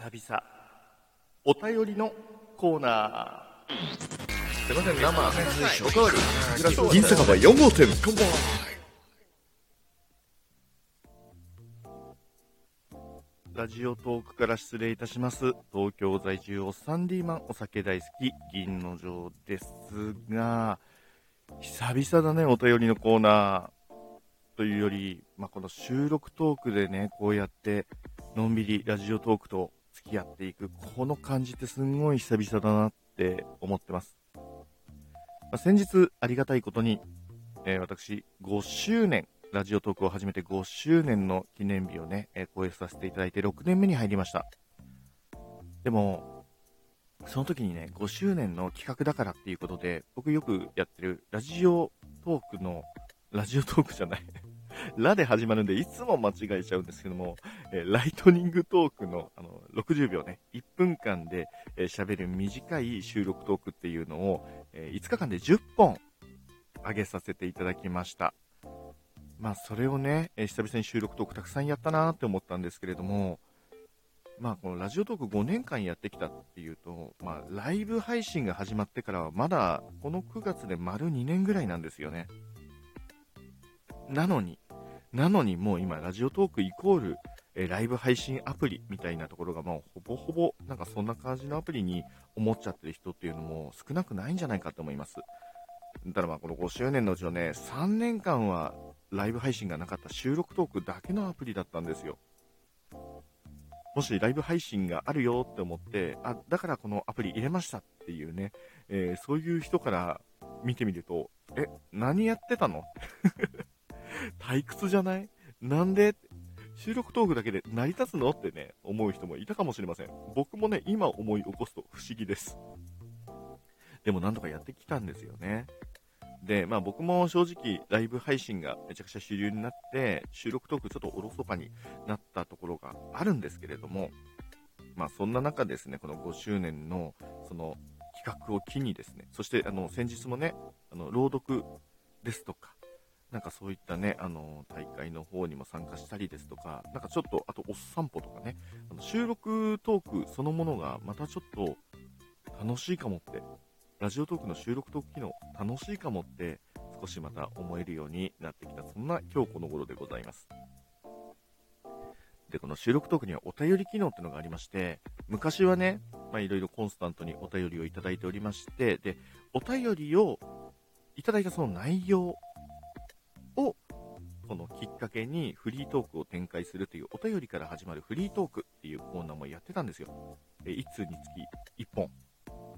久々。お便りのコーナー。すいません、生、おかわり。銀酒場4号店ラジオトークから失礼いたします。東京在住おっさんディーマンお酒大好き銀の城ですが久々だねお便りのコーナー。というより、まあ、この収録トークでねこうやってのんびりラジオトークと付き合っていくこの感じってすんごい久々だなって思ってます。まあ、先日ありがたいことに、えー私5周年ラジオトークを始めて5周年の記念日をね、えー超えさせていただいて6年目に入りました。でもその時にね5周年の企画だからっていうことで僕よくやってるラジオトークのラジオトークじゃない。ラで始まるんでいつも間違えちゃうんですけども、えーライトニングトークのあの60秒ね1分間でえー喋、る短い収録トークっていうのを、えー5日間で10本上げさせていただきました。まあそれをね、え久々に収録トークたくさんやったなって思ったんですけれども、まあこのラジオトーク5年間やってきたっていうと、まあライブ配信が始まってからはまだこの9月で丸2年ぐらいなんですよね。なのに、なのにもう今ラジオトークイコールえライブ配信アプリみたいなところがもうほぼほぼなんかそんな感じのアプリに思っちゃってる人っていうのも少なくないんじゃないかと思います。だからまあこの5周年のうちのね、3年間はライブ配信がなかった収録トークだけのアプリだったんですよ。もしライブ配信があるよって思って、あ、だからこのアプリ入れましたっていうね、えーそういう人から見てみると、え、何やってたの？退屈じゃない？なんで？収録トークだけで成り立つの？ってね、思う人もいたかもしれません。僕もね、今思い起こすと不思議です。でもなんとかやってきたんですよね。で、まあ僕も正直ライブ配信がめちゃくちゃ主流になって、収録トークちょっとおろそかになったところがあるんですけれども、まあそんな中ですね、この5周年のその企画を機にですね、そしてあの先日もね、あの朗読ですとか、なんかそういったね、あの、大会の方にも参加したりですとか、なんかちょっと、あと、お散歩とかね、あの収録トークそのものがまたちょっと楽しいかもって、ラジオトークの収録トーク機能楽しいかもって、少しまた思えるようになってきた、そんな今日この頃でございます。で、この収録トークにはお便り機能っていうのがありまして、昔はね、まあいろいろコンスタントにお便りをいただいておりまして、で、お便りをいただいたその内容このきっかけにフリートークを展開するというお便りから始まるフリートークっていうコーナーもやってたんですよ。え1通につき1本。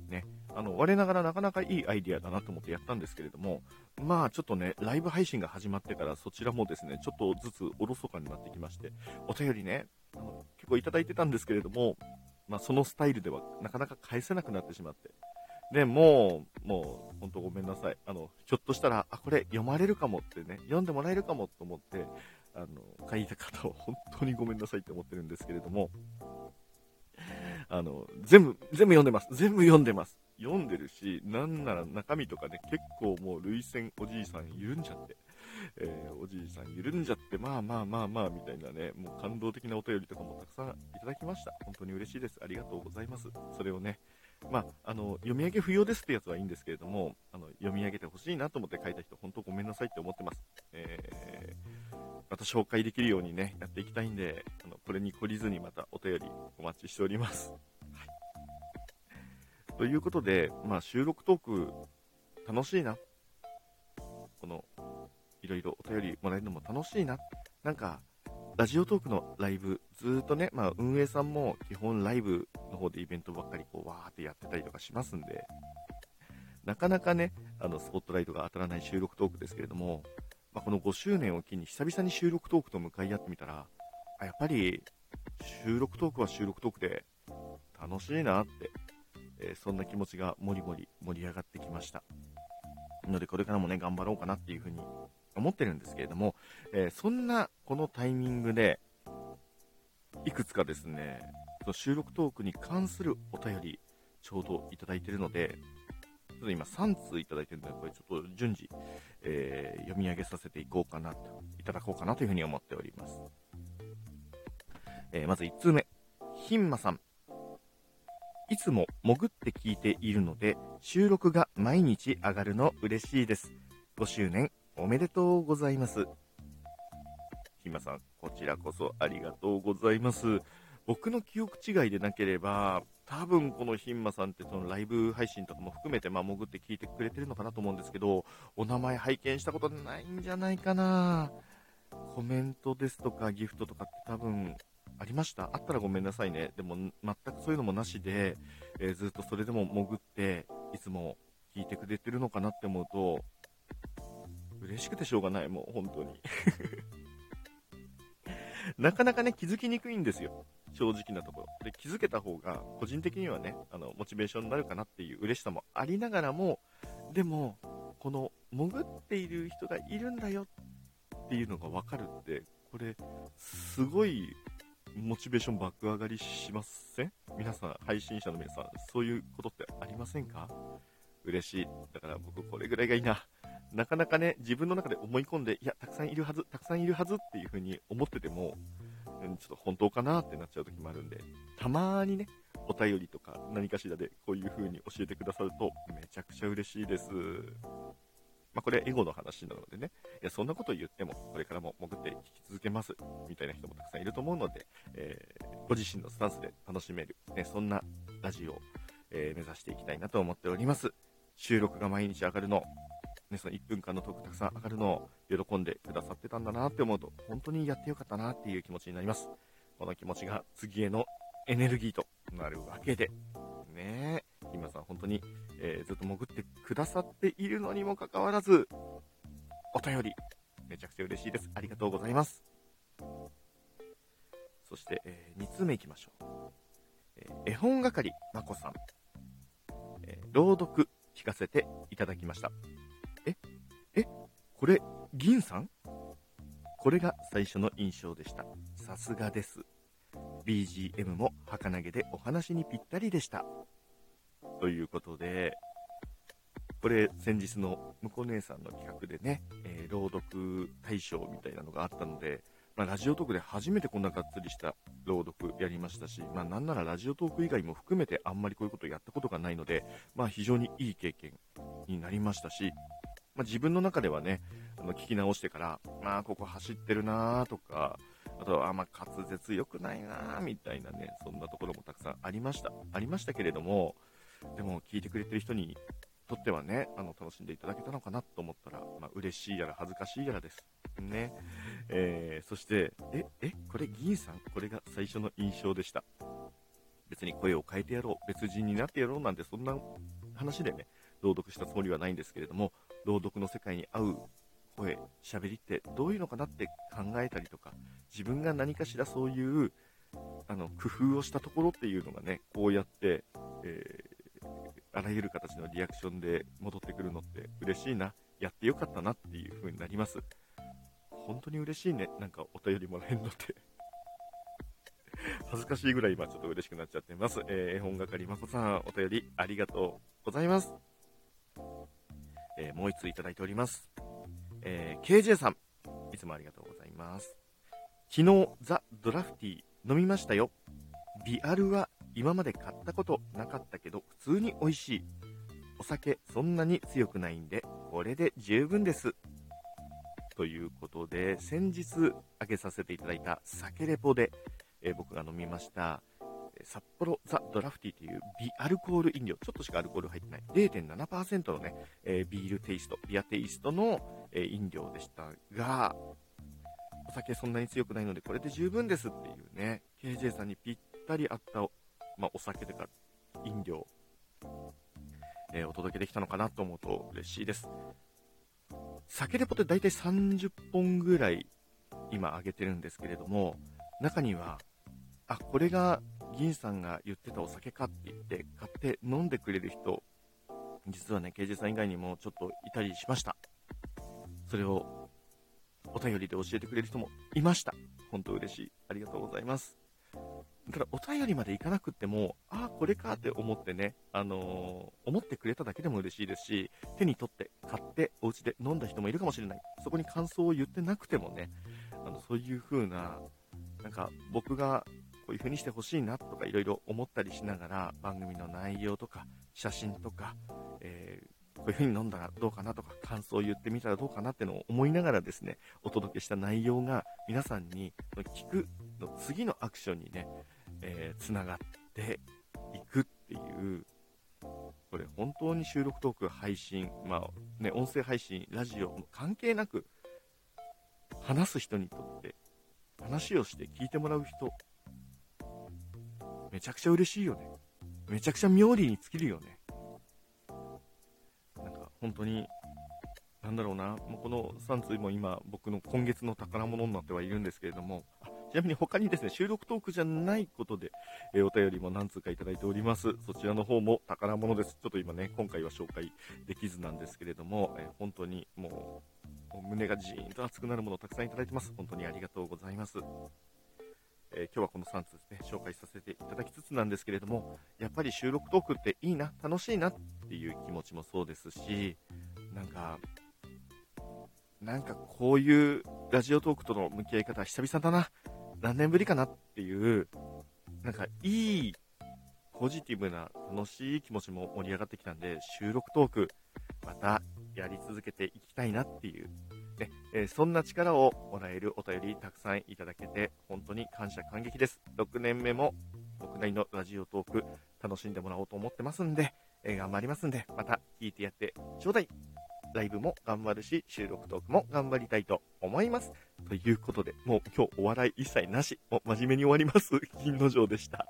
ね。あの、我ながらなかなかいいアイディアだなと思ってやったんですけれども、まあちょっとね、ライブ配信が始まってからそちらもですね、ちょっとずつおろそかになってきまして、お便りね、あの結構いただいてたんですけれども、まあそのスタイルではなかなか返せなくなってしまって、で、も、もう、本当ごめんなさい。あの、ひょっとしたら、あ、これ読まれるかもってね、読んでもらえるかもと思って、あの、書いた方は本当にごめんなさいって思ってるんですけれども、あの、全部、全部読んでます。全部読んでます。読んでるし、なんなら中身とかね、結構もう涙腺おじいさん緩んじゃって、えーおじいさん緩んじゃって、まあまあまあまあ、みたいなね、もう感動的なお便りとかもたくさんいただきました。本当に嬉しいです。ありがとうございます。それをね、まあ、あの読み上げ不要ですってやつはいいんですけれどもあの読み上げてほしいなと思って書いた人本当ごめんなさいって思ってます、えーまた紹介できるようにねやっていきたいんであのこれに懲りずにまたお便りお待ちしております、はい、ということで、まあ、収録トーク楽しいな。このいろいろお便りもらえるのも楽しいな。なんかラジオトークのライブ、ずっとね、まあ、運営さんも基本ライブの方でイベントばっかりこう、わーってやってたりとかしますんで、なかなかね、あの、スポットライトが当たらない収録トークですけれども、まあ、この5周年を機に久々に収録トークと向かい合ってみたら、あやっぱり、収録トークは収録トークで楽しいなって、えーそんな気持ちがもりもり盛り上がってきました。ので、これからもね、頑張ろうかなっていうふうに思ってるんですけれども、えーそんなこのタイミングで、いくつかですね、その収録トークに関するお便り、ちょうどいただいてるので、ちょっと今3通いただいてるので、これちょっと順次、えー読み上げさせていこうかなと、いただこうかなというふうに思っております。えーまず1通目、ひんまさん、いつも潜って聞いているので、収録が毎日上がるの嬉しいです。5周年おめでとうございます。ひまさん、こちらこそありがとうございます。僕の記憶違いでなければ、多分このひんまさんってそのライブ配信とかも含めて、まあ、潜って聞いてくれてるのかなと思うんですけど、お名前拝見したことないんじゃないかな。コメントですとかギフトとかって多分ありました？あったらごめんなさいね。でも全くそういうのもなしで、えーずっとそれでも潜って、いつも聞いてくれてるのかなって思うと、嬉しくてしょうがない、もう本当に。なかなかね、気づきにくいんですよ。正直なところ。で、気づけた方が、個人的にはね、あの、モチベーションになるかなっていう嬉しさもありながらも、でも、この、潜っている人がいるんだよっていうのが分かるって、これ、すごい、モチベーション爆上がりしません？皆さん、配信者の皆さん、そういうことってありませんか？嬉しい。だから僕、これぐらいがいいな。なかなかね、自分の中で思い込んで、いや、たくさんいるはず、たくさんいるはずっていう風に思ってても、うんちょっと本当かなってなっちゃう時もあるんで、たまにね、お便りとか何かしらでこういう風に教えてくださると、めちゃくちゃ嬉しいです。まあ、これエゴの話なのでね、いや、そんなこと言っても、これからも潜って聞き続けます、みたいな人もたくさんいると思うので、えーご自身のスタンスで楽しめる、ね、そんなラジオを、えー目指していきたいなと思っております。収録が毎日上がるの、ね、その1分間のトークたくさん上がるのを喜んでくださってたんだなって思うと、本当にやってよかったなっていう気持ちになります。この気持ちが次へのエネルギーとなるわけで、ねえ、今さん本当に、えーずっと潜ってくださっているのにもかかわらず、お便り、めちゃくちゃ嬉しいです。ありがとうございます。そして、え2通目いきましょう。えー絵本係まこさん、え朗読聞かせていただきました。これ、銀さん？これが最初の印象でした。さすがです。BGM も儚げでお話にぴったりでした。ということで、これ先日の向こう姉さんの企画でね、えー朗読大賞みたいなのがあったので、まあ、ラジオトークで初めてこんながっつりした朗読やりましたし、まあ、なんならラジオトーク以外も含めてあんまりこういうことやったことがないので、まあ、非常にいい経験になりましたし、まあ、自分の中ではね、あの聞き直してから、まあ、ここ走ってるなーとか、あとは、あまあ、滑舌良くないなーみたいなね、そんなところもたくさんありました。ありましたけれども、でも聞いてくれてる人にとってはね、あの、楽しんでいただけたのかなと思ったら、まあ、嬉しいやら恥ずかしいやらです。ね。えー、そして、え、え、これ銀さん？これが最初の印象でした。別に声を変えてやろう、別人になってやろうなんて、そんな話でね、朗読したつもりはないんですけれども、朗読の世界に合う声、喋りってどういうのかなって考えたりとか、自分が何かしらそういう、あの、工夫をしたところっていうのがね、こうやって、えーあらゆる形のリアクションで戻ってくるのって嬉しいな、やってよかったなっていう風になります。本当に嬉しいね、なんかお便りもらえるのって。恥ずかしいぐらい今ちょっと嬉しくなっちゃってます。えー、絵本係まこさん、お便りありがとうございます。えーもう一ついただいております。えー KJ さん、いつもありがとうございます。昨日、ザ・ドラフティー飲みましたよ。ビアルは今まで買ったことなかったけど、普通に美味しい。お酒そんなに強くないんで、これで十分です。ということで、先日挙げさせていただいた酒レポで、えー僕が飲みました、札幌ザ・ドラフティというビアルコール飲料、ちょっとしかアルコール入ってない、0.7%のね、えービールテイスト、ビアテイストの、えー飲料でしたが、お酒そんなに強くないので、これで十分ですっていうね、KJ さんにぴったり合った、まあ、お酒というか、飲料、えーお届けできたのかなと思うと嬉しいです。酒レポって大体30本ぐらい今上げてるんですけれども、中には、あ、これが銀さんが言ってたお酒かって言って買って飲んでくれる人、実はね、KJ さん以外にもちょっといたりしました。それをお便りで教えてくれる人もいました。本当嬉しい。ありがとうございます。ただ、お便りまでいかなくっても、ああ、これかって思ってね、あのー思ってくれただけでも嬉しいですし、手に取って、買って、お家で飲んだ人もいるかもしれない。そこに感想を言ってなくてもね、あの、そういう風な、なんか、僕が、こういう風にしてほしいなとかいろいろ思ったりしながら番組の内容とか写真とか、えーこういう風に飲んだらどうかなとか感想を言ってみたらどうかなってのを思いながらですねお届けした内容が皆さんに聞くの次のアクションにね、えー、つながっていくっていうこれ本当に収録トーク配信まあね音声配信ラジオ関係なく話す人にとって話をして聞いてもらう人めちゃくちゃ嬉しいよね。めちゃくちゃ妙利に尽きるよね。なんか本当になんだろうな。もうこの3通も今僕の今月の宝物になってはいるんですけれども。ちなみに他にですね収録トークじゃないことで、えー、お便りも何通かいただいております。そちらの方も宝物です。ちょっと今ね今回は紹介できずなんですけれども、えー、本当にもう胸がジーンと熱くなるものをたくさんいただいてます。本当にありがとうございます。えー、今日はこの3つですね、紹介させていただきつつなんですけれども、やっぱり収録トークっていいな、楽しいなっていう気持ちもそうですし、なんか、なんかこういうラジオトークとの向き合い方、久々だな、何年ぶりかなっていう、なんかいい、ポジティブな楽しい気持ちも盛り上がってきたんで、収録トーク、またやり続けていきたいなっていうね、えー、そんな力をもらえるお便りたくさんいただけて、本当に感謝感激です。6年目も僕なりのラジオトーク楽しんでもらおうと思ってますんで、えー、頑張りますんで、また聞いてやってちょうだい。ライブも頑張るし、収録トークも頑張りたいと思います。ということで、もう今日お笑い一切なし、もう真面目に終わります。銀の城でした。